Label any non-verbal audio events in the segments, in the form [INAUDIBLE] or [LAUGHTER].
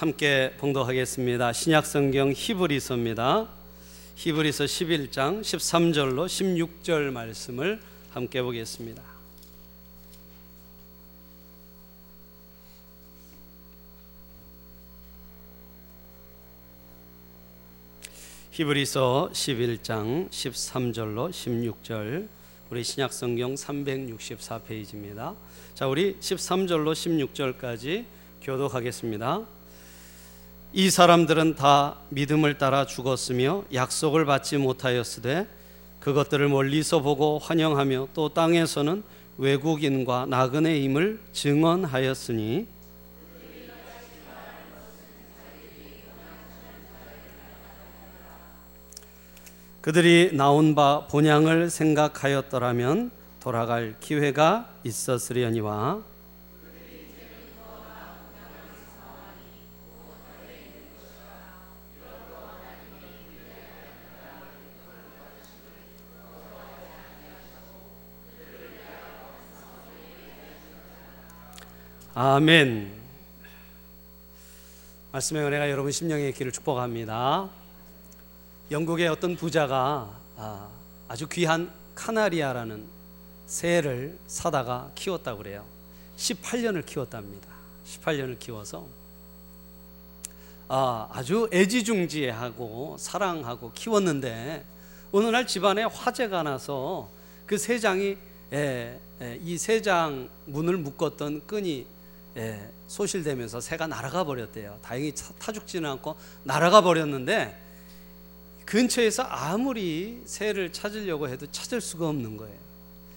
함께 봉독하겠습니다. 신약 성경 히브리서입니다. 히브리서 11장 13절로 16절 말씀을 함께 보겠습니다. 히브리서 11장 13절로 16절 우리 신약 성경 364페이지입니다. 자, 우리 13절로 16절까지 교독하겠습니다. 이 사람들은 다 믿음을 따라 죽었으며 약속을 받지 못하였으되 그것들을 멀리서 보고 환영하며 또 땅에서는 외국인과 나그네 임을 증언하였으니 그들이 나온 바 본향을 생각하였더라면 돌아갈 기회가 있었으려니와 아멘. 말씀의 은혜가 여러분 심령의 길을 축복합니다. 영국의 어떤 부자가 아, 아주 귀한 카나리아라는 새를 사다가 키웠다고 그래요. 18년을 키웠답니다. 18년을 키워서 아, 아주 애지중지하고 사랑하고 키웠는데 어느 날 집안에 화재가 나서 그 새장이 이 새장 문을 묶었던 끈이 예, 소실되면서 새가 날아가 버렸대요. 다행히 타 죽지는 않고 날아가 버렸는데 근처에서 아무리 새를 찾으려고 해도 찾을 수가 없는 거예요.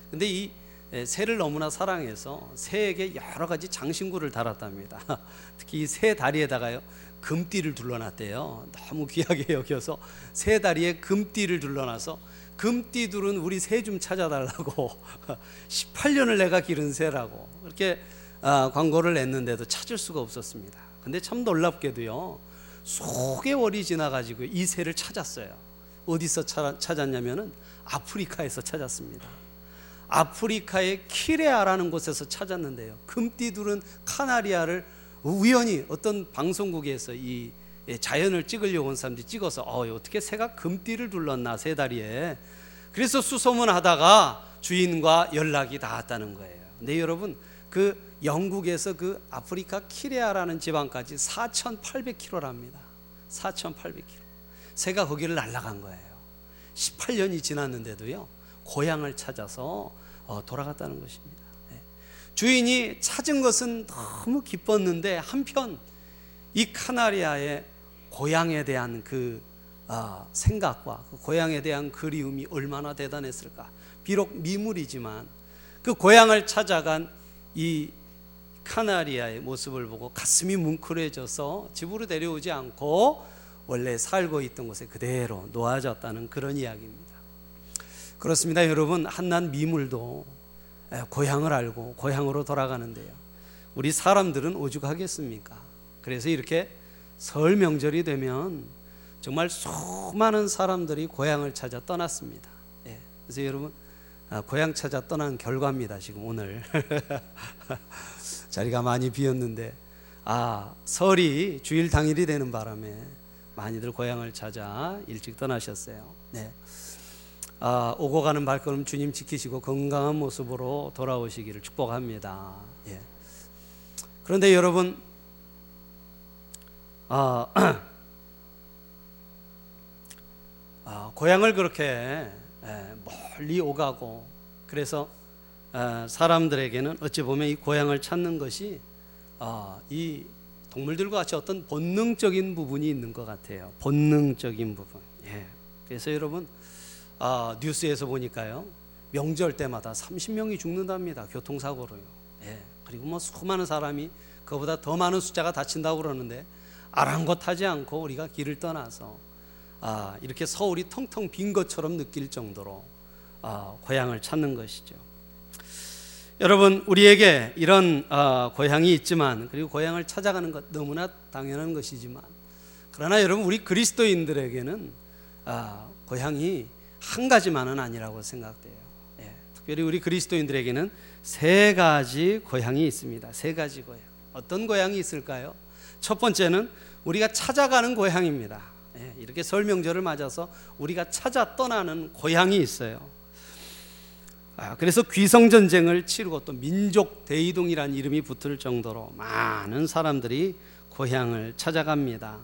근데 이 예, 새를 너무나 사랑해서 새에게 여러 가지 장신구를 달았답니다. [LAUGHS] 특히 새 다리에다가요 금띠를 둘러놨대요. 너무 귀하게 여겨서 새 다리에 금띠를 둘러놔서 금띠들은 우리 새 좀 찾아달라고 [LAUGHS] 18년을 내가 기른 새라고 그렇게 아, 광고를 냈는데도 찾을 수가 없었습니다. 근데 참 놀랍게도요. 소개월이 지나가지고 이 새를 찾았어요. 어디서 찾았냐면은 아프리카에서 찾았습니다. 아프리카의 키레아라는 곳에서 찾았는데요. 금띠들은 카나리아를 우연히 어떤 방송국에서 이 자연을 찍으려고 온 사람들이 찍어서 어, 어떻게 새가 금띠를 둘렀나 새 다리에 그래서 수소문하다가 주인과 연락이 닿았다는 거예요. 근데 여러분 그 영국에서 그 아프리카 키레아라는 지방까지 4,800km랍니다. 4,800km. 새가 거기를 날아간 거예요. 18년이 지났는데도요, 고향을 찾아서 어, 돌아갔다는 것입니다. 네. 주인이 찾은 것은 너무 기뻤는데 한편 이 카나리아의 고향에 대한 그 어, 생각과 그 고향에 대한 그리움이 얼마나 대단했을까. 비록 미물이지만 그 고향을 찾아간 이 카나리아의 모습을 보고 가슴이 뭉클해져서 집으로 데려오지 않고 원래 살고 있던 곳에 그대로 놓아졌다는 그런 이야기입니다. 그렇습니다, 여러분. 한낱 미물도 고향을 알고 고향으로 돌아가는데요. 우리 사람들은 오죽하겠습니까? 그래서 이렇게 설 명절이 되면 정말 수많은 사람들이 고향을 찾아 떠났습니다. 예. 그래서 여러분 아, 고향 찾아 떠난 결과입니다. 지금 오늘 [LAUGHS] 자리가 많이 비었는데 아 설이 주일 당일이 되는 바람에 많이들 고향을 찾아 일찍 떠나셨어요. 네. 아, 오고 가는 발걸음 주님 지키시고 건강한 모습으로 돌아오시기를 축복합니다. 예. 그런데 여러분, 아, [CLEARS THROAT] 아, 고향을 그렇게 예, 멀리 오가고 그래서 아, 사람들에게는 어찌 보면 이 고향을 찾는 것이 아, 이 동물들과 같이 어떤 본능적인 부분이 있는 것 같아요. 본능적인 부분. 예. 그래서 여러분 뉴스에서 보니까요 명절 때마다 30명이 죽는답니다. 교통사고로요. 예. 그리고 뭐 수많은 사람이 그보다 더 많은 숫자가 다친다고 그러는데 아랑곳하지 않고 우리가 길을 떠나서 아, 이렇게 서울이 텅텅 빈 것처럼 느낄 정도로 아, 고향을 찾는 것이죠. 여러분 우리에게 이런 아, 고향이 있지만 그리고 고향을 찾아가는 것 너무나 당연한 것이지만 그러나 여러분 우리 그리스도인들에게는 아, 고향이 한 가지만은 아니라고 생각돼요. 예, 특별히 우리 그리스도인들에게는 세 가지 고향이 있습니다. 세 가지 고향. 어떤 고향이 있을까요? 첫 번째는 우리가 찾아가는 고향입니다. 예, 이렇게 설명절을 맞아서 우리가 찾아 떠나는 고향이 있어요. 아, 그래서 귀성 전쟁을 치르고 또 민족 대이동이라는 이름이 붙을 정도로 많은 사람들이 고향을 찾아갑니다.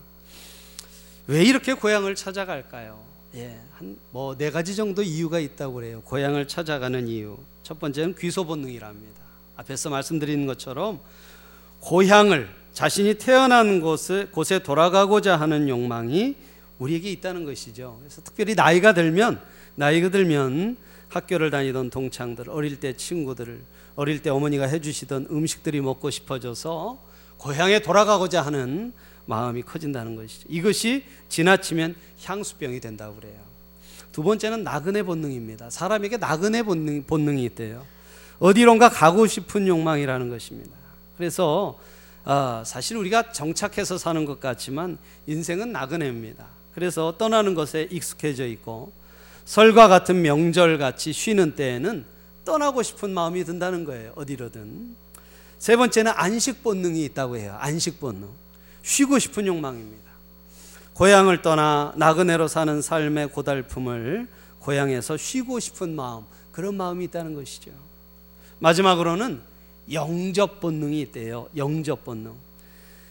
왜 이렇게 고향을 찾아갈까요? 예, 한뭐 네 가지 정도 이유가 있다고 그래요. 고향을 찾아가는 이유. 첫 번째는 귀소 본능이랍니다. 앞에서 말씀드린 것처럼 고향을 자신이 태어난 곳에, 곳에 돌아가고자 하는 욕망이 우리에게 있다는 것이죠. 그래서 특별히 나이가 들면 나이가 들면 학교를 다니던 동창들, 어릴 때 친구들을 어릴 때 어머니가 해주시던 음식들이 먹고 싶어져서 고향에 돌아가고자 하는 마음이 커진다는 것이죠. 이것이 지나치면 향수병이 된다고 그래요. 두 번째는 나그네 본능입니다. 사람에게 나그네 본능, 본능이 있대요. 어디론가 가고 싶은 욕망이라는 것입니다. 그래서 어, 사실 우리가 정착해서 사는 것 같지만 인생은 나그네입니다. 그래서 떠나는 것에 익숙해져 있고 설과 같은 명절 같이 쉬는 때에는 떠나고 싶은 마음이 든다는 거예요. 어디로든. 세 번째는 안식 본능이 있다고 해요. 안식 본능. 쉬고 싶은 욕망입니다. 고향을 떠나 나그네로 사는 삶의 고달픔을 고향에서 쉬고 싶은 마음, 그런 마음이 있다는 것이죠. 마지막으로는 영접 본능이 있대요. 영접 본능.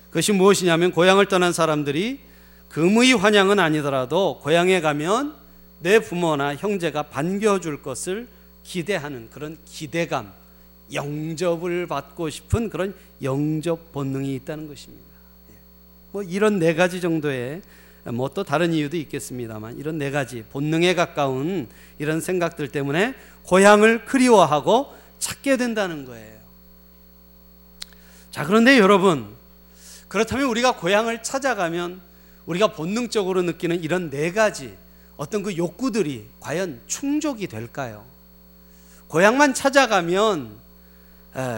그것이 무엇이냐면 고향을 떠난 사람들이 금의 환영은 아니더라도 고향에 가면 내 부모나 형제가 반겨줄 것을 기대하는 그런 기대감, 영접을 받고 싶은 그런 영접 본능이 있다는 것입니다. 예. 뭐 이런 네 가지 정도의 뭐 또 다른 이유도 있겠습니다만 이런 네 가지 본능에 가까운 이런 생각들 때문에 고향을 그리워하고 찾게 된다는 거예요. 자, 그런데 여러분, 그렇다면 우리가 고향을 찾아가면 우리가 본능적으로 느끼는 이런 네 가지 어떤 그 욕구들이 과연 충족이 될까요? 고향만 찾아가면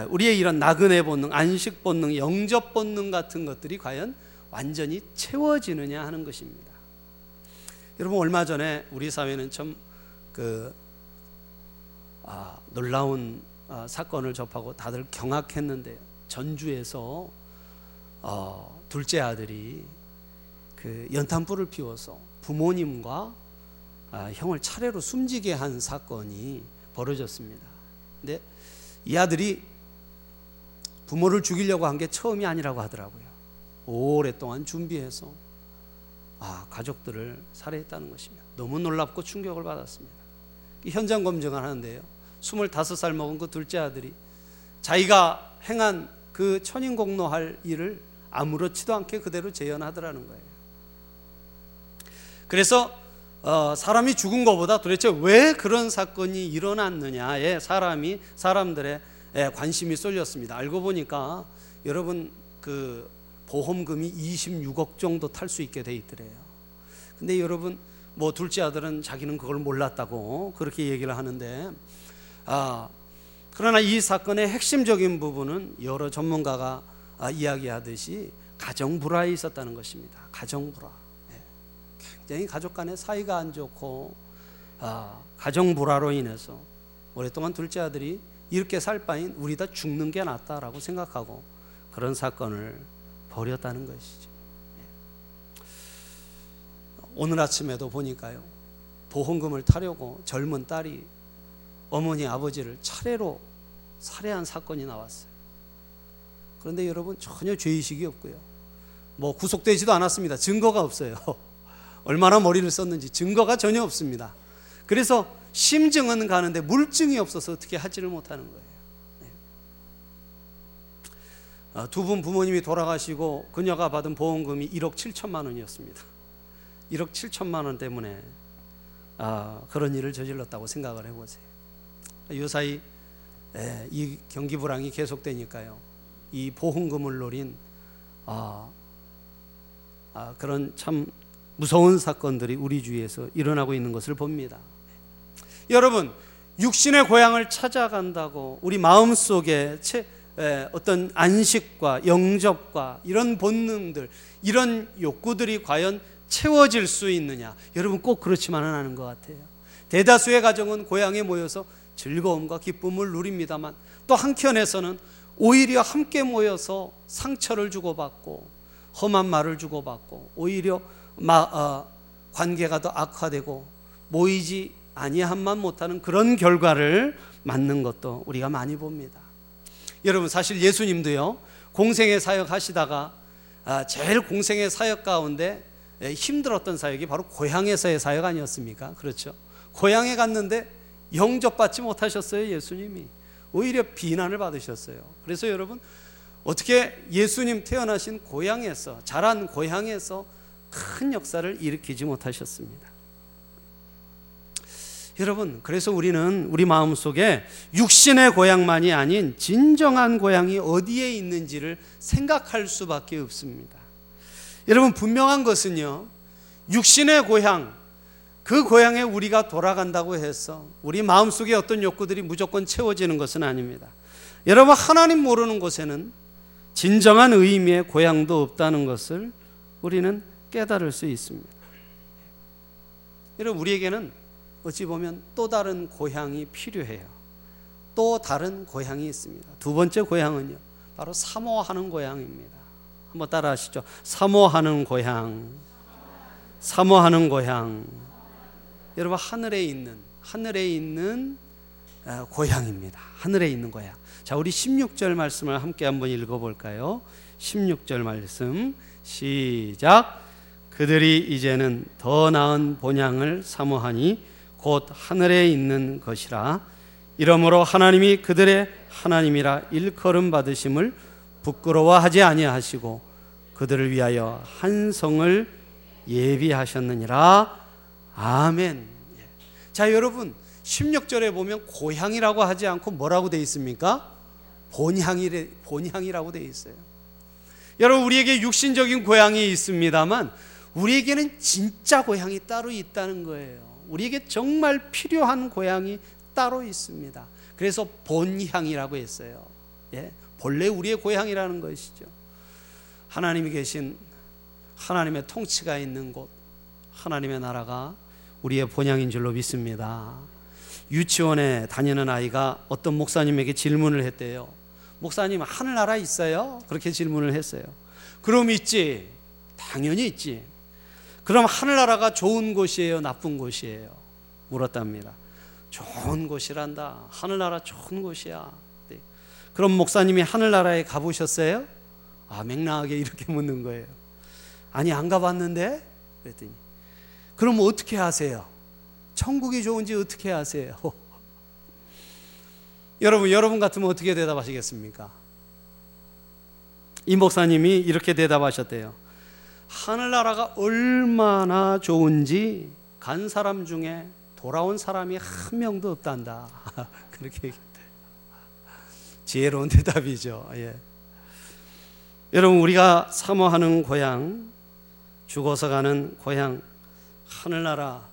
우리의 이런 나그네 본능, 안식 본능, 영접 본능 같은 것들이 과연 완전히 채워지느냐 하는 것입니다. 여러분 얼마 전에 우리 사회는 참그 아, 놀라운 아, 사건을 접하고 다들 경악했는데요. 전주에서 어, 둘째 아들이 그 연탄불을 피워서 부모님과 아, 형을 차례로 숨지게 한 사건이 벌어졌습니다. 근데 이 아들이 부모를 죽이려고 한 게 처음이 아니라고 하더라고요. 오랫동안 준비해서 아, 가족들을 살해했다는 것입니다. 너무 놀랍고 충격을 받았습니다. 현장 검증을 하는데요. 25살 먹은 그 둘째 아들이 자기가 행한 그 천인공노할 일을 아무렇지도 않게 그대로 재현하더라는 거예요. 그래서 어, 사람이 죽은 것보다 도대체 왜 그런 사건이 일어났느냐에 사람이 사람들의 예, 관심이 쏠렸습니다. 알고 보니까 여러분 그 보험금이 26억 정도 탈 수 있게 돼 있더래요. 근데 여러분 뭐 둘째 아들은 자기는 그걸 몰랐다고 그렇게 얘기를 하는데 아 그러나 이 사건의 핵심적인 부분은 여러 전문가가 아, 이야기하듯이 가정 불화에 있었다는 것입니다. 가정 불화. 굉장히 가족 간의 사이가 안 좋고 아, 가정 불화로 인해서 오랫동안 둘째 아들이 이렇게 살 바인 우리 다 죽는 게 낫다라고 생각하고 그런 사건을 벌였다는 것이죠. 예. 오늘 아침에도 보니까요. 보험금을 타려고 젊은 딸이 어머니 아버지를 차례로 살해한 사건이 나왔어요. 그런데 여러분 전혀 죄의식이 없고요. 뭐 구속되지도 않았습니다. 증거가 없어요. [LAUGHS] 얼마나 머리를 썼는지 증거가 전혀 없습니다. 그래서 심증은 가는데 물증이 없어서 어떻게 하지를 못하는 거예요. 네. 아, 두분 부모님이 돌아가시고 그녀가 받은 보험금이 1억 7천만 원이었습니다. 1억 7천만 원 때문에 아, 그런 일을 저질렀다고 생각을 해보세요. 요사이 예, 이 경기 불황이 계속되니까요. 이 보험금을 노린 아, 아, 그런 참 무서운 사건들이 우리 주위에서 일어나고 있는 것을 봅니다. 여러분, 육신의 고향을 찾아간다고 우리 마음 속에 어떤 안식과 영접과 이런 본능들, 이런 욕구들이 과연 채워질 수 있느냐? 여러분 꼭 그렇지만은 않은 것 같아요. 대다수의 가정은 고향에 모여서 즐거움과 기쁨을 누립니다만 또 한켠에서는 오히려 함께 모여서 상처를 주고받고 험한 말을 주고받고 오히려 마, 어, 관계가 더 악화되고 모이지 아니함만 못하는 그런 결과를 맞는 것도 우리가 많이 봅니다. 여러분 사실 예수님도요 공생의 사역 하시다가 아, 제일 공생의 사역 가운데 예, 힘들었던 사역이 바로 고향에서의 사역 아니었습니까? 그렇죠. 고향에 갔는데 영접받지 못하셨어요 예수님이 오히려 비난을 받으셨어요. 그래서 여러분 어떻게 예수님 태어나신 고향에서 자란 고향에서 큰 역사를 일으키지 못하셨습니다. 여러분, 그래서 우리는 우리 마음 속에 육신의 고향만이 아닌 진정한 고향이 어디에 있는지를 생각할 수밖에 없습니다. 여러분, 분명한 것은요, 육신의 고향, 그 고향에 우리가 돌아간다고 해서 우리 마음 속에 어떤 욕구들이 무조건 채워지는 것은 아닙니다. 여러분, 하나님 모르는 곳에는 진정한 의미의 고향도 없다는 것을 우리는 깨달을 수 있습니다. 여러분, 우리에게는 어찌 보면 또 다른 고향이 필요해요. 또 다른 고향이 있습니다. 두 번째 고향은요. 바로 사모하는 고향입니다. 한번 따라 하시죠. 사모하는 고향. 사모하는 고향. 여러분 하늘에 있는 하늘에 있는 어, 고향입니다. 하늘에 있는 고향. 자, 우리 16절 말씀을 함께 한번 읽어 볼까요? 16절 말씀. 시작. 그들이 이제는 더 나은 본향을 사모하니 곧 하늘에 있는 것이라 이러므로 하나님이 그들의 하나님이라 일컬음 받으심을 부끄러워하지 아니하시고 그들을 위하여 한 성을 예비하셨느니라 아멘. 예. 자 여러분 16절에 보면 고향이라고 하지 않고 뭐라고 돼 있습니까? 본향이 본향이라고 돼 있어요. 여러분 우리에게 육신적인 고향이 있습니다만 우리에게는 진짜 고향이 따로 있다는 거예요. 우리에게 정말 필요한 고향이 따로 있습니다. 그래서 본향이라고 했어요. 예? 본래 우리의 고향이라는 것이죠. 하나님이 계신 하나님의 통치가 있는 곳, 하나님의 나라가 우리의 본향인 줄로 믿습니다. 유치원에 다니는 아이가 어떤 목사님에게 질문을 했대요. 목사님, 하늘나라 있어요? 그렇게 질문을 했어요. 그럼 있지. 당연히 있지. 그럼 하늘나라가 좋은 곳이에요, 나쁜 곳이에요? 물었답니다. 좋은 곳이란다. 하늘나라 좋은 곳이야. 네. 그럼 목사님이 하늘나라에 가보셨어요? 아, 맹랑하게 이렇게 묻는 거예요. 아니, 안 가봤는데? 그랬더니, 그럼 어떻게 하세요? 천국이 좋은지 어떻게 하세요? [LAUGHS] 여러분, 여러분 같으면 어떻게 대답하시겠습니까? 이 목사님이 이렇게 대답하셨대요. 하늘나라가 얼마나 좋은지 간 사람 중에 돌아온 사람이 한 명도 없단다. [LAUGHS] 그렇게 얘기했대. 지혜로운 대답이죠. 예. 여러분 우리가 사모하는 고향, 죽어서 가는 고향, 하늘나라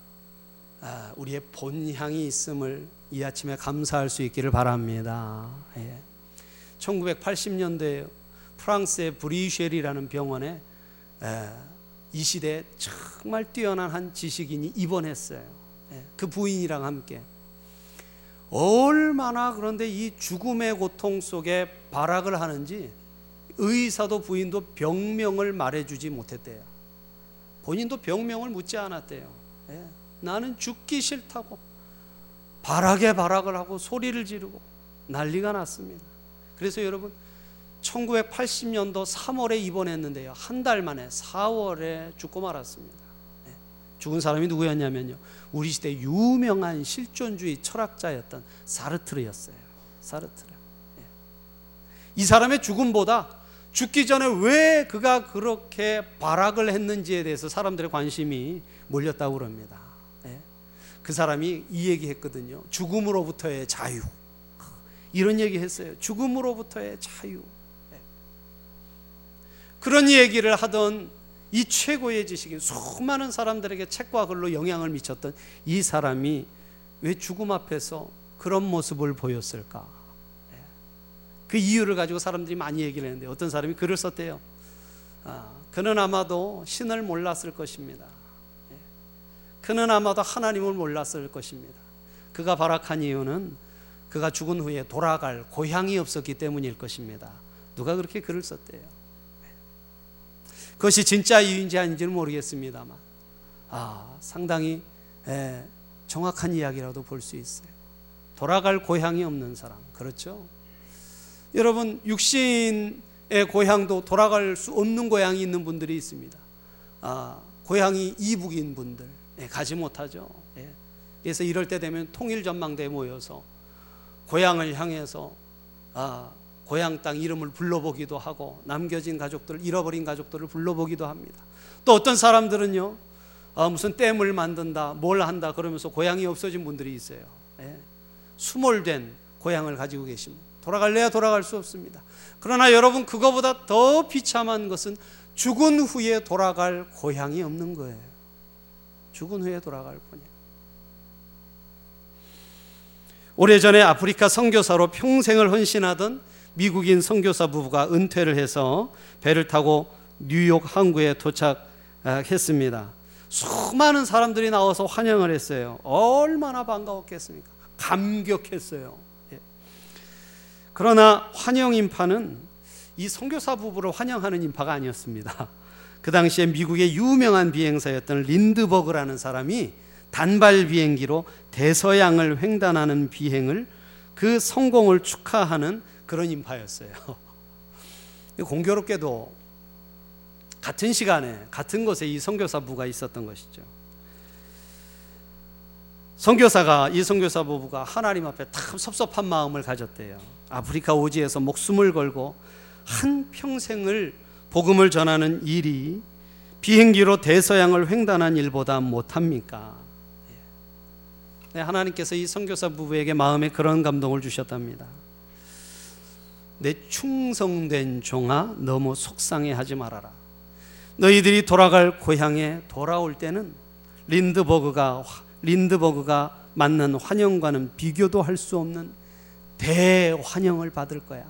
아, 우리의 본향이 있음을 이 아침에 감사할 수 있기를 바랍니다. 예. 1980년대 프랑스의 브리쉘이라는 병원에 이 시대에 정말 뛰어난 한 지식인이 입원했어요. 그 부인이랑 함께. 얼마나 그런데 이 죽음의 고통 속에 발악을 하는지 의사도 부인도 병명을 말해주지 못했대요. 본인도 병명을 묻지 않았대요. 예. 나는 죽기 싫다고 발악에 발악을 하고 소리를 지르고 난리가 났습니다. 그래서 여러분 1980년도 3월에 입원했는데요. 한 달 만에 4월에 죽고 말았습니다. 네. 죽은 사람이 누구였냐면요. 우리 시대 유명한 실존주의 철학자였던 사르트르였어요. 사르트르. 네. 이 사람의 죽음보다 죽기 전에 왜 그가 그렇게 발악을 했는지에 대해서 사람들의 관심이 몰렸다고 그럽니다. 네. 그 사람이 이 얘기 했거든요. 죽음으로부터의 자유. 이런 얘기 했어요. 죽음으로부터의 자유. 그런 얘기를 하던 이 최고의 지식인 수많은 사람들에게 책과 글로 영향을 미쳤던 이 사람이 왜 죽음 앞에서 그런 모습을 보였을까? 네. 그 이유를 가지고 사람들이 많이 얘기를 했는데 어떤 사람이 글을 썼대요. 아, 그는 아마도 신을 몰랐을 것입니다. 네. 그는 아마도 하나님을 몰랐을 것입니다. 그가 발악한 이유는 그가 죽은 후에 돌아갈 고향이 없었기 때문일 것입니다. 누가 그렇게 글을 썼대요? 그것이 진짜 이유인지 아닌지는 모르겠습니다만, 아, 상당히 에, 정확한 이야기라도 볼 수 있어요. 돌아갈 고향이 없는 사람, 그렇죠? 여러분, 육신의 고향도 돌아갈 수 없는 고향이 있는 분들이 있습니다. 아, 고향이 이북인 분들, 예, 가지 못하죠. 예. 그래서 이럴 때 되면 통일 전망대에 모여서 고향을 향해서 아, 고향 땅 이름을 불러보기도 하고 남겨진 가족들, 잃어버린 가족들을 불러보기도 합니다. 또 어떤 사람들은요, 아, 무슨 댐을 만든다, 뭘 한다 그러면서 고향이 없어진 분들이 있어요. 예. 수몰된 고향을 가지고 계십니다. 돌아갈래야 돌아갈 수 없습니다. 그러나 여러분 그거보다 더 비참한 것은 죽은 후에 돌아갈 고향이 없는 거예요. 죽은 후에 돌아갈 고향. 오래전에 아프리카 선교사로 평생을 헌신하던 미국인 선교사 부부가 은퇴를 해서 배를 타고 뉴욕 항구에 도착했습니다. 수많은 사람들이 나와서 환영을 했어요. 얼마나 반가웠겠습니까? 감격했어요. 예. 그러나 환영 인파는 이 선교사 부부를 환영하는 인파가 아니었습니다. 그 당시에 미국의 유명한 비행사였던 린드버그라는 사람이 단발 비행기로 대서양을 횡단하는 비행을 그 성공을 축하하는 그런 인파였어요. [LAUGHS] 공교롭게도 같은 시간에 같은 곳에 이 선교사 부가 있었던 것이죠. 선교사가 이 선교사 부부가 하나님 앞에 참 섭섭한 마음을 가졌대요. 아프리카 오지에서 목숨을 걸고 한 평생을 복음을 전하는 일이 비행기로 대서양을 횡단한 일보다 못합니까? 네, 하나님께서 이 선교사 부부에게 마음에 그런 감동을 주셨답니다. 내 충성된 종아 너무 속상해하지 말아라. 너희들이 돌아갈 고향에 돌아올 때는 린드버그가 린드버그가 맞는 환영과는 비교도 할 수 없는 대환영을 받을 거야.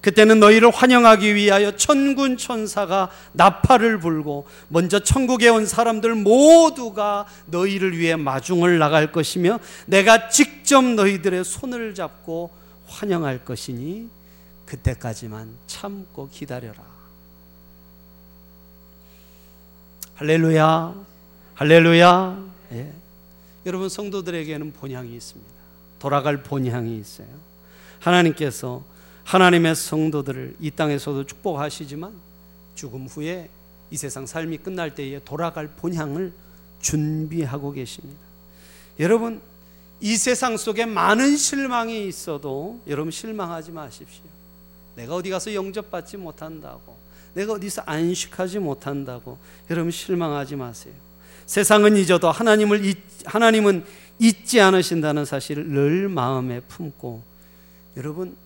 그때는 너희를 환영하기 위하여 천군 천사가 나팔을 불고 먼저 천국에 온 사람들 모두가 너희를 위해 마중을 나갈 것이며 내가 직접 너희들의 손을 잡고 환영할 것이니 그때까지만 참고 기다려라. 할렐루야, 할렐루야. 예. 여러분 성도들에게는 본향이 있습니다. 돌아갈 본향이 있어요. 하나님께서 하나님의 성도들을 이 땅에서도 축복하시지만 죽음 후에 이 세상 삶이 끝날 때에 돌아갈 본향을 준비하고 계십니다. 여러분 이 세상 속에 많은 실망이 있어도 여러분 실망하지 마십시오. 내가 어디 가서 영접받지 못한다고, 내가 어디서 안식하지 못한다고 여러분 실망하지 마세요. 세상은 잊어도 하나님을 잊, 하나님은 잊지 않으신다는 사실을 늘 마음에 품고 여러분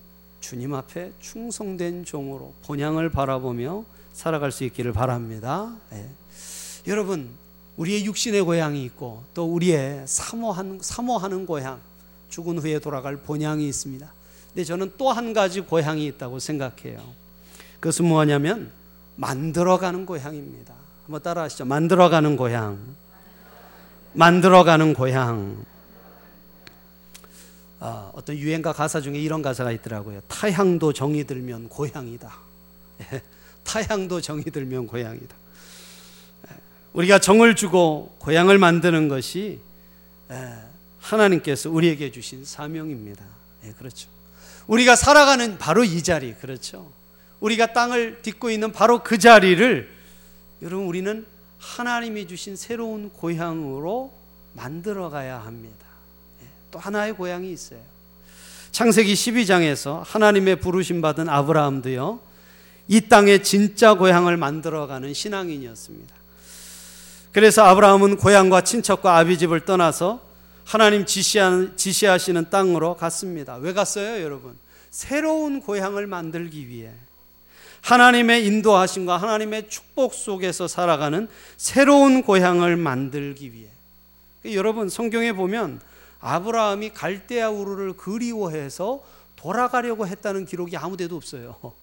주님 앞에 충성된 종으로 본향을 바라보며 살아갈 수 있기를 바랍니다. 네. 여러분 우리의 육신의 고향이 있고 또 우리의 사모한, 사모하는 고향 죽은 후에 돌아갈 본향이 있습니다. 근데 저는 또 한 가지 고향이 있다고 생각해요. 그것은 뭐냐면 만들어가는 고향입니다. 한번 따라하시죠. 만들어가는 고향. 만들어가는 고향. 아, 어떤 유행가 가사 중에 이런 가사가 있더라고요. 타향도 정이 들면 고향이다. 예, [LAUGHS] 타향도 정이 들면 고향이다. 예, 우리가 정을 주고 고향을 만드는 것이 예, 하나님께서 우리에게 주신 사명입니다. 그렇죠. 우리가 살아가는 바로 이 자리, 그렇죠. 우리가 땅을 딛고 있는 바로 그 자리를 여러분 우리는 하나님이 주신 새로운 고향으로 만들어 가야 합니다. 예, 또 하나의 고향이 있어요. 창세기 12장에서 하나님의 부르심 받은 아브라함도요. 이 땅의 진짜 고향을 만들어 가는 신앙인이었습니다. 그래서 아브라함은 고향과 친척과 아비집을 떠나서 하나님 지시하시는 땅으로 갔습니다. 왜 갔어요, 여러분? 새로운 고향을 만들기 위해. 하나님의 인도하심과 하나님의 축복 속에서 살아가는 새로운 고향을 만들기 위해. 여러분 성경에 보면 아브라함이 갈대아 우르를 그리워해서 돌아가려고 했다는 기록이 아무데도 없어요. [LAUGHS]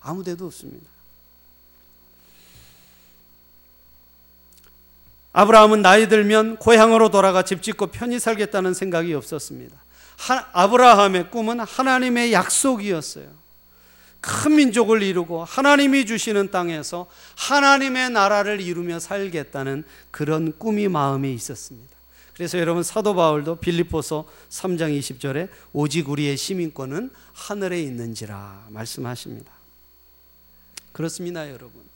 아무데도 없습니다. 아브라함은 나이 들면 고향으로 돌아가 집 짓고 편히 살겠다는 생각이 없었습니다. 하, 아브라함의 꿈은 하나님의 약속이었어요. 큰 민족을 이루고 하나님이 주시는 땅에서 하나님의 나라를 이루며 살겠다는 그런 꿈이 마음에 있었습니다. 그래서 여러분 사도 바울도 빌립보서 3장 20절에 오직 우리의 시민권은 하늘에 있는지라 말씀하십니다. 그렇습니다, 여러분.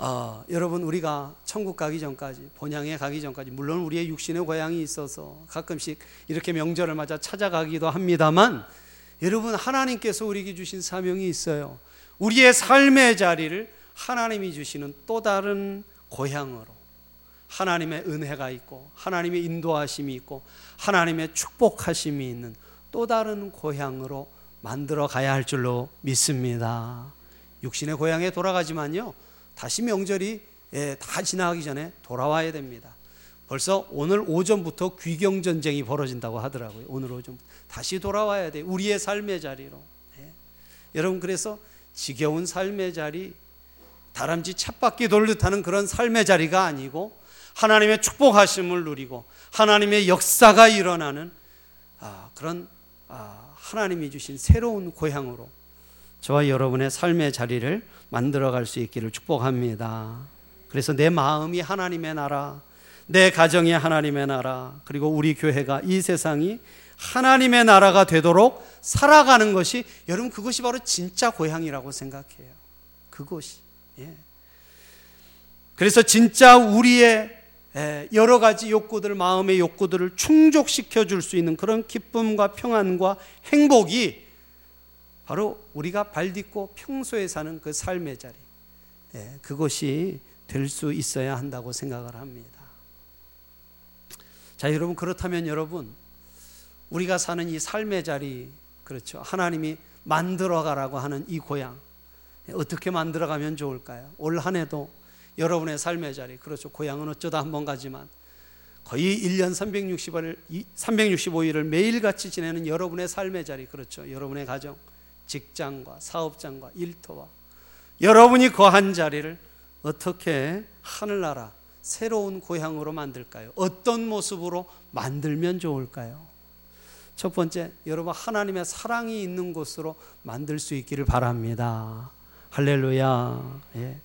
어, 여러분 우리가 천국 가기 전까지 본향에 가기 전까지 물론 우리의 육신의 고향이 있어서 가끔씩 이렇게 명절을 맞아 찾아가기도 합니다만 여러분 하나님께서 우리에게 주신 사명이 있어요. 우리의 삶의 자리를 하나님이 주시는 또 다른 고향으로 하나님의 은혜가 있고 하나님의 인도하심이 있고 하나님의 축복하심이 있는 또 다른 고향으로 만들어 가야 할 줄로 믿습니다. 육신의 고향에 돌아가지만요. 다시 명절이 예, 다 지나가기 전에 돌아와야 됩니다. 벌써 오늘 오전부터 귀경 전쟁이 벌어진다고 하더라고요. 오늘 오전 다시 돌아와야 돼. 우리의 삶의 자리로. 네. 여러분 그래서 지겨운 삶의 자리, 다람쥐 찻바퀴 돌듯하는 그런 삶의 자리가 아니고 하나님의 축복하심을 누리고 하나님의 역사가 일어나는 아, 그런 아, 하나님이 주신 새로운 고향으로 저와 여러분의 삶의 자리를 만들어 갈 수 있기를 축복합니다. 그래서 내 마음이 하나님의 나라, 내 가정이 하나님의 나라, 그리고 우리 교회가 이 세상이 하나님의 나라가 되도록 살아가는 것이 여러분 그것이 바로 진짜 고향이라고 생각해요. 그것이. 예. 그래서 진짜 우리의 여러 가지 욕구들, 마음의 욕구들을 충족시켜 줄 수 있는 그런 기쁨과 평안과 행복이 바로 우리가 발 딛고 평소에 사는 그 삶의 자리. 그것이 될 수 있어야 한다고 생각을 합니다. 자, 여러분 그렇다면 여러분 우리가 사는 이 삶의 자리 그렇죠. 하나님이 만들어 가라고 하는 이 고향 어떻게 만들어 가면 좋을까요? 올 한 해도 여러분의 삶의 자리 그렇죠. 고향은 어쩌다 한 번 가지만 거의 1년 365일 365일을 매일같이 지내는 여러분의 삶의 자리 그렇죠. 여러분의 가정, 직장과 사업장과 일터와 여러분이 거한 자리를 어떻게 하늘나라 새로운 고향으로 만들까요? 어떤 모습으로 만들면 좋을까요? 첫 번째, 여러분 하나님의 사랑이 있는 곳으로 만들 수 있기를 바랍니다. 할렐루야. 예.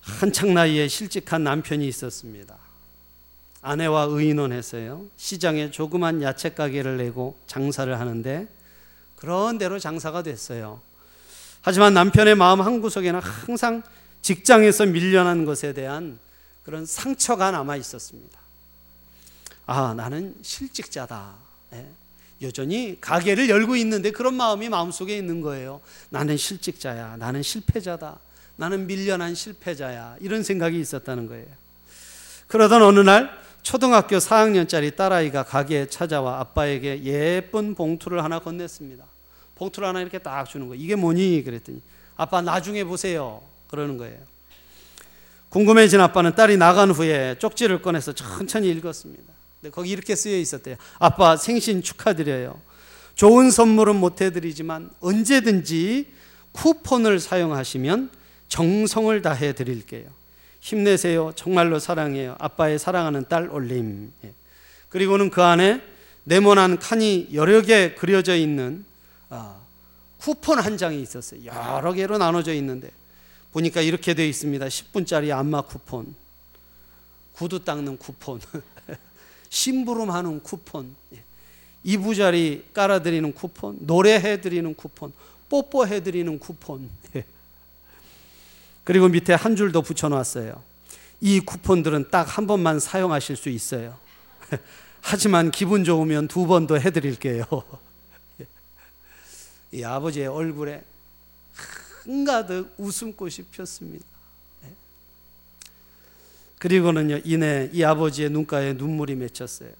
한창 나이에 실직한 남편이 있었습니다. 아내와 의논해서요. 시장에 조그만 야채 가게를 내고 장사를 하는데 그런 대로 장사가 됐어요. 하지만 남편의 마음 한구석에는 항상 직장에서 밀려난 것에 대한 그런 상처가 남아 있었습니다. 아, 나는 실직자다. 예. 여전히 가게를 열고 있는데 그런 마음이 마음속에 있는 거예요. 나는 실직자야. 나는 실패자다. 나는 밀려난 실패자야. 이런 생각이 있었다는 거예요. 그러던 어느 날 초등학교 4학년짜리 딸아이가 가게에 찾아와 아빠에게 예쁜 봉투를 하나 건넸습니다. 봉투를 하나 이렇게 딱 주는 거예요. 이게 뭐니? 그랬더니 아빠 나중에 보세요. 그러는 거예요. 궁금해진 아빠는 딸이 나간 후에 쪽지를 꺼내서 천천히 읽었습니다. 근데 거기 이렇게 쓰여 있었대요. 아빠 생신 축하드려요. 좋은 선물은 못 해드리지만 언제든지 쿠폰을 사용하시면 정성을 다해 드릴게요. 힘내세요. 정말로 사랑해요. 아빠의 사랑하는 딸 올림. 예. 그리고는 그 안에 네모난 칸이 여러 개 그려져 있는 아, 쿠폰 한 장이 있었어요. 여러 개로 나눠져 있는데 보니까 이렇게 되어 있습니다. 10분짜리 안마 쿠폰, 구두 닦는 쿠폰, [LAUGHS] 심부름하는 쿠폰, 예. 이부자리 깔아드리는 쿠폰, 노래해드리는 쿠폰, 뽀뽀해드리는 쿠폰. 예. 그리고 밑에 한 줄 더 붙여놨어요. 이 쿠폰들은 딱 한 번만 사용하실 수 있어요. [LAUGHS] 하지만 기분 좋으면 두 번 더 해드릴게요. [LAUGHS] 예. 이 아버지의 얼굴에 한가득 웃음꽃이 폈습니다. 네. 그리고는요, 이내 이 아버지의 눈가에 눈물이 맺혔어요.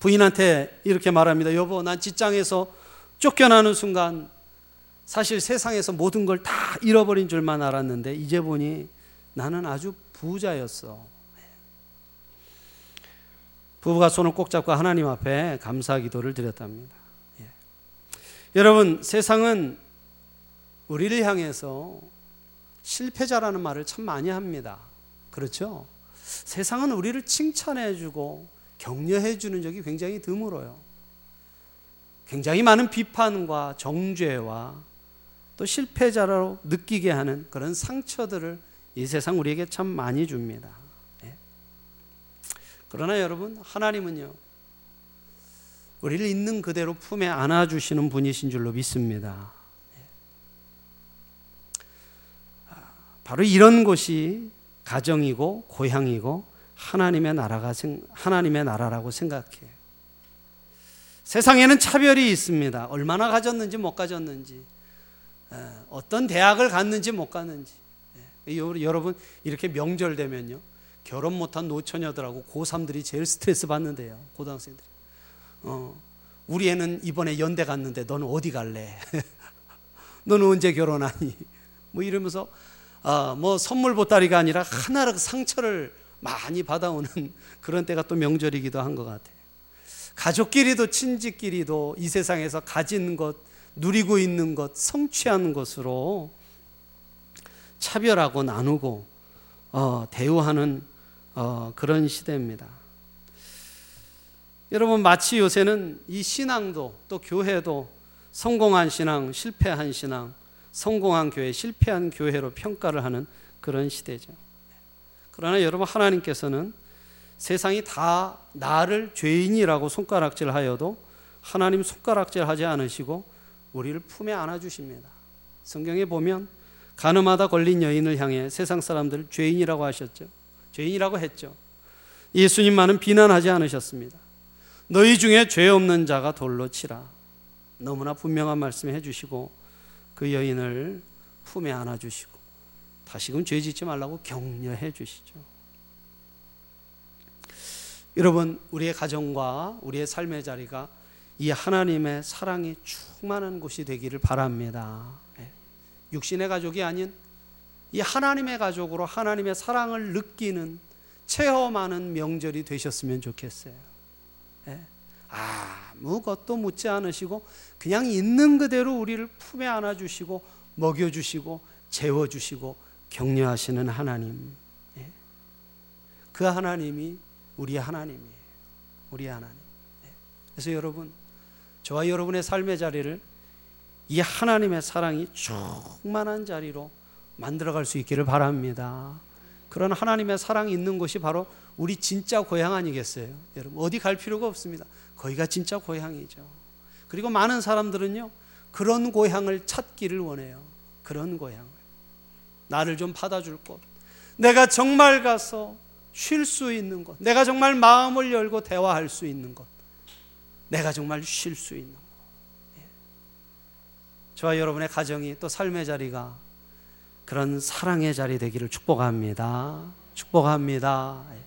부인한테 이렇게 말합니다. 여보, 난 직장에서 쫓겨나는 순간 사실 세상에서 모든 걸 다 잃어버린 줄만 알았는데 이제 보니 나는 아주 부자였어. 네. 부부가 손을 꼭 잡고 하나님 앞에 감사 기도를 드렸답니다. 예. 여러분, 세상은 우리를 향해서 실패자라는 말을 참 많이 합니다. 그렇죠? 세상은 우리를 칭찬해 주고 격려해 주는 적이 굉장히 드물어요. 굉장히 많은 비판과 정죄와 또 실패자로 느끼게 하는 그런 상처들을 이 세상 우리에게 참 많이 줍니다. 예. 그러나 여러분, 하나님은요, 우리를 있는 그대로 품에 안아주시는 분이신 줄로 믿습니다. 바로 이런 곳이 가정이고 고향이고 하나님의 나라가 하나님의 나라라고 생각해요. 세상에는 차별이 있습니다. 얼마나 가졌는지 못 가졌는지, 어떤 대학을 갔는지 못 갔는지. 여러분 이렇게 명절 되면요 결혼 못한 노처녀들하고 고3들이 제일 스트레스 받는데요 고등학생들이. 어, 우리 애는 이번에 연대 갔는데 너는 어디 갈래? [LAUGHS] 너는 언제 결혼하니? 뭐 이러면서 아, 뭐 선물 보따리가 아니라 하나로 상처를 많이 받아오는 [LAUGHS] 그런 때가 또 명절이기도 한 것 같아요. 가족끼리도 친지끼리도 이 세상에서 가진 것, 누리고 있는 것, 성취한 것으로 차별하고 나누고 어, 대우하는 어, 그런 시대입니다. 여러분 마치 요새는 이 신앙도 또 교회도 성공한 신앙, 실패한 신앙, 성공한 교회, 실패한 교회로 평가를 하는 그런 시대죠. 그러나 여러분 하나님께서는 세상이 다 나를 죄인이라고 손가락질 하여도 하나님 손가락질 하지 않으시고 우리를 품에 안아 주십니다. 성경에 보면 가늠하다 걸린 여인을 향해 세상 사람들 죄인이라고 하셨죠. 죄인이라고 했죠. 예수님만은 비난하지 않으셨습니다. 너희 중에 죄 없는 자가 돌로 치라. 너무나 분명한 말씀 해주시고 그 여인을 품에 안아주시고 다시금 죄 짓지 말라고 격려해 주시죠. 여러분, 우리의 가정과 우리의 삶의 자리가 이 하나님의 사랑이 충만한 곳이 되기를 바랍니다. 예. 육신의 가족이 아닌 이 하나님의 가족으로 하나님의 사랑을 느끼는 체험하는 명절이 되셨으면 좋겠어요. 예. 아무것도 묻지 않으시고 그냥 있는 그대로 우리를 품에 안아주시고 먹여주시고 재워주시고 격려하시는 하나님. 예. 그 하나님이 우리 하나님이에요. 우리 하나님. 네. 그래서 여러분, 저와 여러분의 삶의 자리를 이 하나님의 사랑이 충만한 자리로 만들어갈 수 있기를 바랍니다. 그런 하나님의 사랑이 있는 곳이 바로 우리 진짜 고향 아니겠어요? 여러분, 어디 갈 필요가 없습니다. 거기가 진짜 고향이죠. 그리고 많은 사람들은요, 그런 고향을 찾기를 원해요. 그런 고향을. 나를 좀 받아줄 곳. 내가 정말 가서 쉴 수 있는 것. 내가 정말 마음을 열고 대화할 수 있는 것. 내가 정말 쉴 수 있는 것. 예. 저와 여러분의 가정이 또 삶의 자리가 그런 사랑의 자리 되기를 축복합니다. 축복합니다. 예.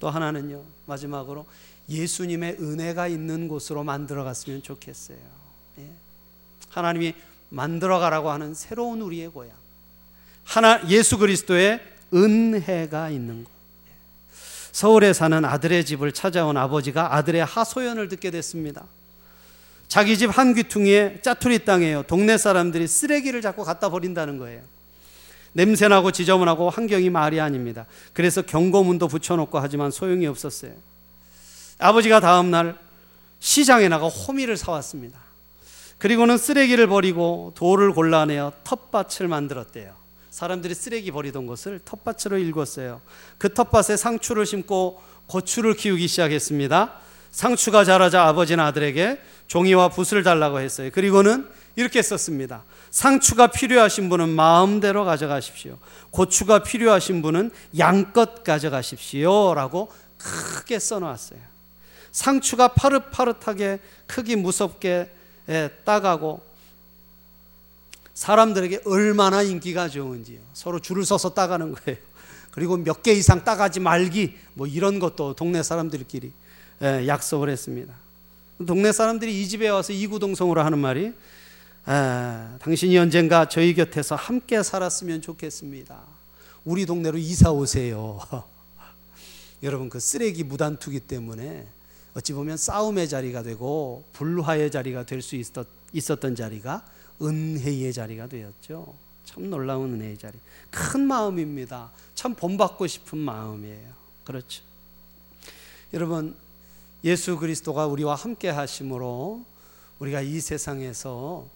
또 하나는요, 마지막으로 예수님의 은혜가 있는 곳으로 만들어 갔으면 좋겠어요. 예. 하나님이 만들어 가라고 하는 새로운 우리의 고향. 하나, 예수 그리스도의 은혜가 있는 곳. 서울에 사는 아들의 집을 찾아온 아버지가 아들의 하소연을 듣게 됐습니다. 자기 집 한 귀퉁이에 짜투리 땅에요. 동네 사람들이 쓰레기를 자꾸 갖다 버린다는 거예요. 냄새나고 지저분하고 환경이 말이 아닙니다. 그래서 경고문도 붙여놓고 하지만 소용이 없었어요. 아버지가 다음날 시장에 나가 호미를 사왔습니다. 그리고는 쓰레기를 버리고 돌을 골라내어 텃밭을 만들었대요. 사람들이 쓰레기 버리던 것을 텃밭으로 읽었어요. 그 텃밭에 상추를 심고 고추를 키우기 시작했습니다. 상추가 자라자 아버지는 아들에게 종이와 붓을 달라고 했어요. 그리고는 이렇게 썼습니다. 상추가 필요하신 분은 마음대로 가져가십시오. 고추가 필요하신 분은 양껏 가져가십시오. 라고 크게 써놓았어요. 상추가 파릇파릇하게 크기 무섭게 따가고 사람들에게 얼마나 인기가 좋은지요. 서로 줄을 서서 따가는 거예요. 그리고 몇 개 이상 따가지 말기 뭐 이런 것도 동네 사람들끼리 예, 약속을 했습니다. 동네 사람들이 이 집에 와서 이구동성으로 하는 말이 아, 당신이 언젠가 저희 곁에서 함께 살았으면 좋겠습니다. 우리 동네로 이사 오세요. [LAUGHS] 여러분 그 쓰레기 무단 투기 때문에 어찌 보면 싸움의 자리가 되고 불화의 자리가 될 수 있었던 자리가 은혜의 자리가 되었죠. 참 놀라운 은혜의 자리. 큰 마음입니다. 참 본받고 싶은 마음이에요. 그렇죠. 여러분, 예수 그리스도가 우리와 함께 하심으로 우리가 이 세상에서 어,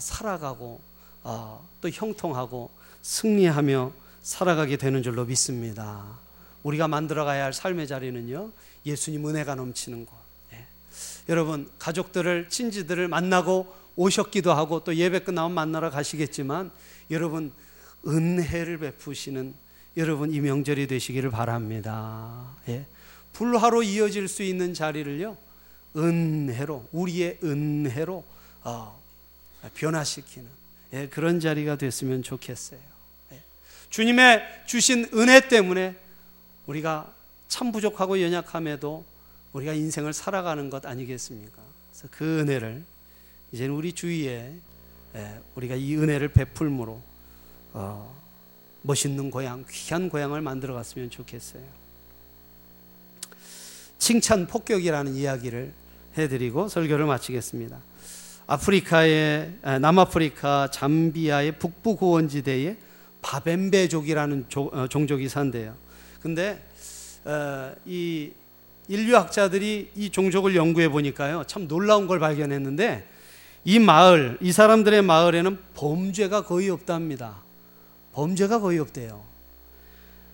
살아가고 어, 또 형통하고 승리하며 살아가게 되는 줄로 믿습니다. 우리가 만들어가야 할 삶의 자리는요 예수님 은혜가 넘치는 곳. 예. 여러분 가족들을 친지들을 만나고 오셨기도 하고 또 예배 끝나면 만나러 가시겠지만 여러분 은혜를 베푸시는 여러분 이 명절이 되시기를 바랍니다. 예. 불화로 이어질 수 있는 자리를요 은혜로 우리의 은혜로 어, 변화시키는 예, 그런 자리가 됐으면 좋겠어요. 예. 주님의 주신 은혜 때문에 우리가 참 부족하고 연약함에도 우리가 인생을 살아가는 것 아니겠습니까? 그래서 그 은혜를 이제 우리 주위에 예, 우리가 이 은혜를 베풀므로 어, 멋있는 고향, 귀한 고향을 만들어 갔으면 좋겠어요. 칭찬 폭격이라는 이야기를 해드리고 설교를 마치겠습니다. 아프리카의 남아프리카 잠비아의 북부 고원지대에 바벤베족이라는 어, 종족이 산대요. 근데 어, 이 인류학자들이 이 종족을 연구해 보니까요 참 놀라운 걸 발견했는데 이 마을 이 사람들의 마을에는 범죄가 거의 없답니다. 범죄가 거의 없대요.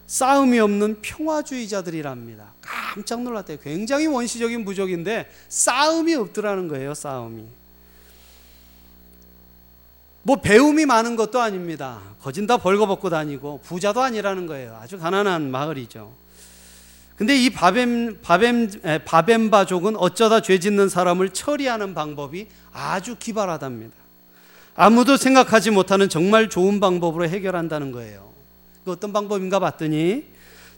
싸움이 없는 평화주의자들이랍니다. 깜짝 놀랐대요. 굉장히 원시적인 부족인데 싸움이 없더라는 거예요. 싸움이. 뭐 배움이 많은 것도 아닙니다. 거진 다 벌거벗고 다니고 부자도 아니라는 거예요. 아주 가난한 마을이죠. 근데 이 바벤 바벤 바벤바족은 어쩌다 죄 짓는 사람을 처리하는 방법이 아주 기발하답니다. 아무도 생각하지 못하는 정말 좋은 방법으로 해결한다는 거예요. 그 어떤 방법인가 봤더니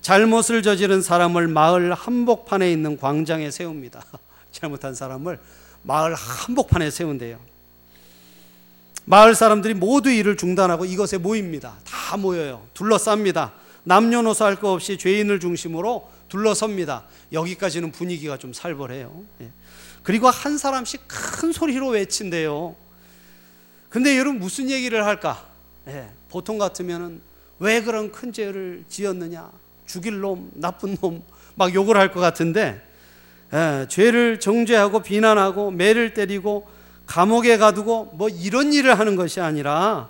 잘못을 저지른 사람을 마을 한복판에 있는 광장에 세웁니다. [LAUGHS] 잘못한 사람을 마을 한복판에 세운대요. 마을 사람들이 모두 일을 중단하고 이것에 모입니다. 다 모여요. 둘러쌉니다. 남녀노소 할 것 없이 죄인을 중심으로 둘러섭니다. 여기까지는 분위기가 좀 살벌해요. 예. 그리고 한 사람씩 큰 소리로 외친대요. 근데 여러분 무슨 얘기를 할까? 예. 보통 같으면은 왜 그런 큰 죄를 지었느냐? 죽일 놈, 나쁜 놈, 막 욕을 할 것 같은데, 예. 죄를 정죄하고 비난하고 매를 때리고 감옥에 가두고 뭐 이런 일을 하는 것이 아니라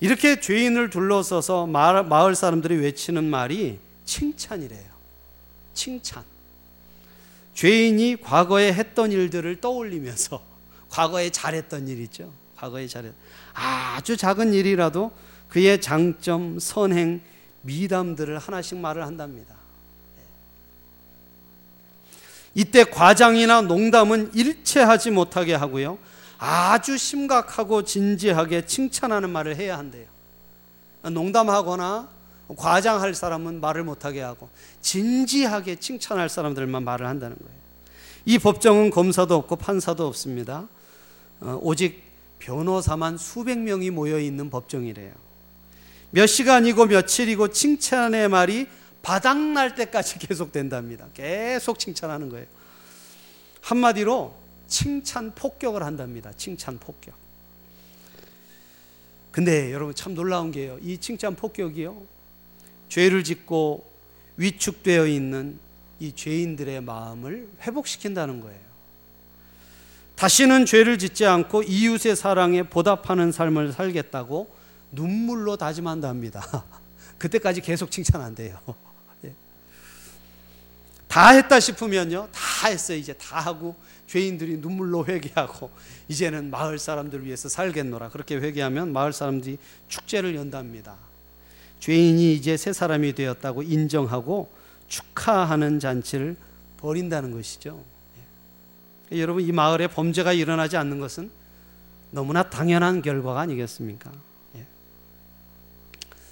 이렇게 죄인을 둘러서서 마을 사람들이 외치는 말이 칭찬이래요. 칭찬. 죄인이 과거에 했던 일들을 떠올리면서 [LAUGHS] 과거에 잘했던 일 있죠. 과거에 잘했 아주 작은 일이라도 그의 장점, 선행, 미담들을 하나씩 말을 한답니다. 이때 과장이나 농담은 일체하지 못하게 하고요. 아주 심각하고 진지하게 칭찬하는 말을 해야 한대요. 농담하거나 과장할 사람은 말을 못하게 하고 진지하게 칭찬할 사람들만 말을 한다는 거예요. 이 법정은 검사도 없고 판사도 없습니다. 어, 오직 변호사만 수백 명이 모여 있는 법정이래요. 몇 시간이고 며칠이고 칭찬의 말이 바닥날 때까지 [LAUGHS] 계속된답니다. 계속 칭찬하는 거예요. 한마디로 칭찬 폭격을 한답니다. 칭찬 폭격. 근데 여러분 참 놀라운 게요. 이 칭찬 폭격이요. 죄를 짓고 위축되어 있는 이 죄인들의 마음을 회복시킨다는 거예요. 다시는 죄를 짓지 않고 이웃의 사랑에 보답하는 삶을 살겠다고 눈물로 다짐한답니다. [LAUGHS] 그때까지 계속 칭찬 안 돼요. 예. 다 했다 싶으면요. 다 했어요. 이제 다 하고 죄인들이 눈물로 회개하고 이제는 마을 사람들 위해서 살겠노라 그렇게 회개하면 마을 사람들이 축제를 연답니다. 죄인이 이제 새 사람이 되었다고 인정하고 축하하는 잔치를 벌인다는 것이죠. 예. 여러분 이 마을에 범죄가 일어나지 않는 것은 너무나 당연한 결과가 아니겠습니까? 예.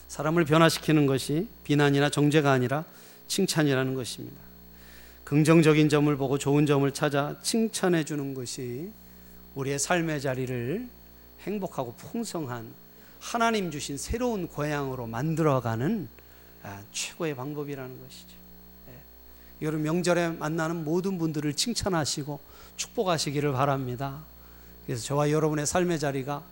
사람을 변화시키는 것이 비난이나 정죄가 아니라 칭찬이라는 것입니다. 긍정적인 점을 보고 좋은 점을 찾아 칭찬해 주는 것이 우리의 삶의 자리를 행복하고 풍성한 하나님 주신 새로운 고향으로 만들어가는 아, 최고의 방법이라는 것이죠. 예. 여러분 명절에 만나는 모든 분들을 칭찬하시고 축복하시기를 바랍니다. 그래서 저와 여러분의 삶의 자리가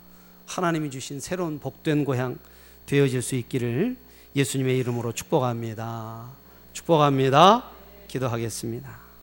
하나님이 주신 새로운 복된 고향 되어질 수 있기를 예수님의 이름으로 축복합니다. 축복합니다. 기도하겠습니다.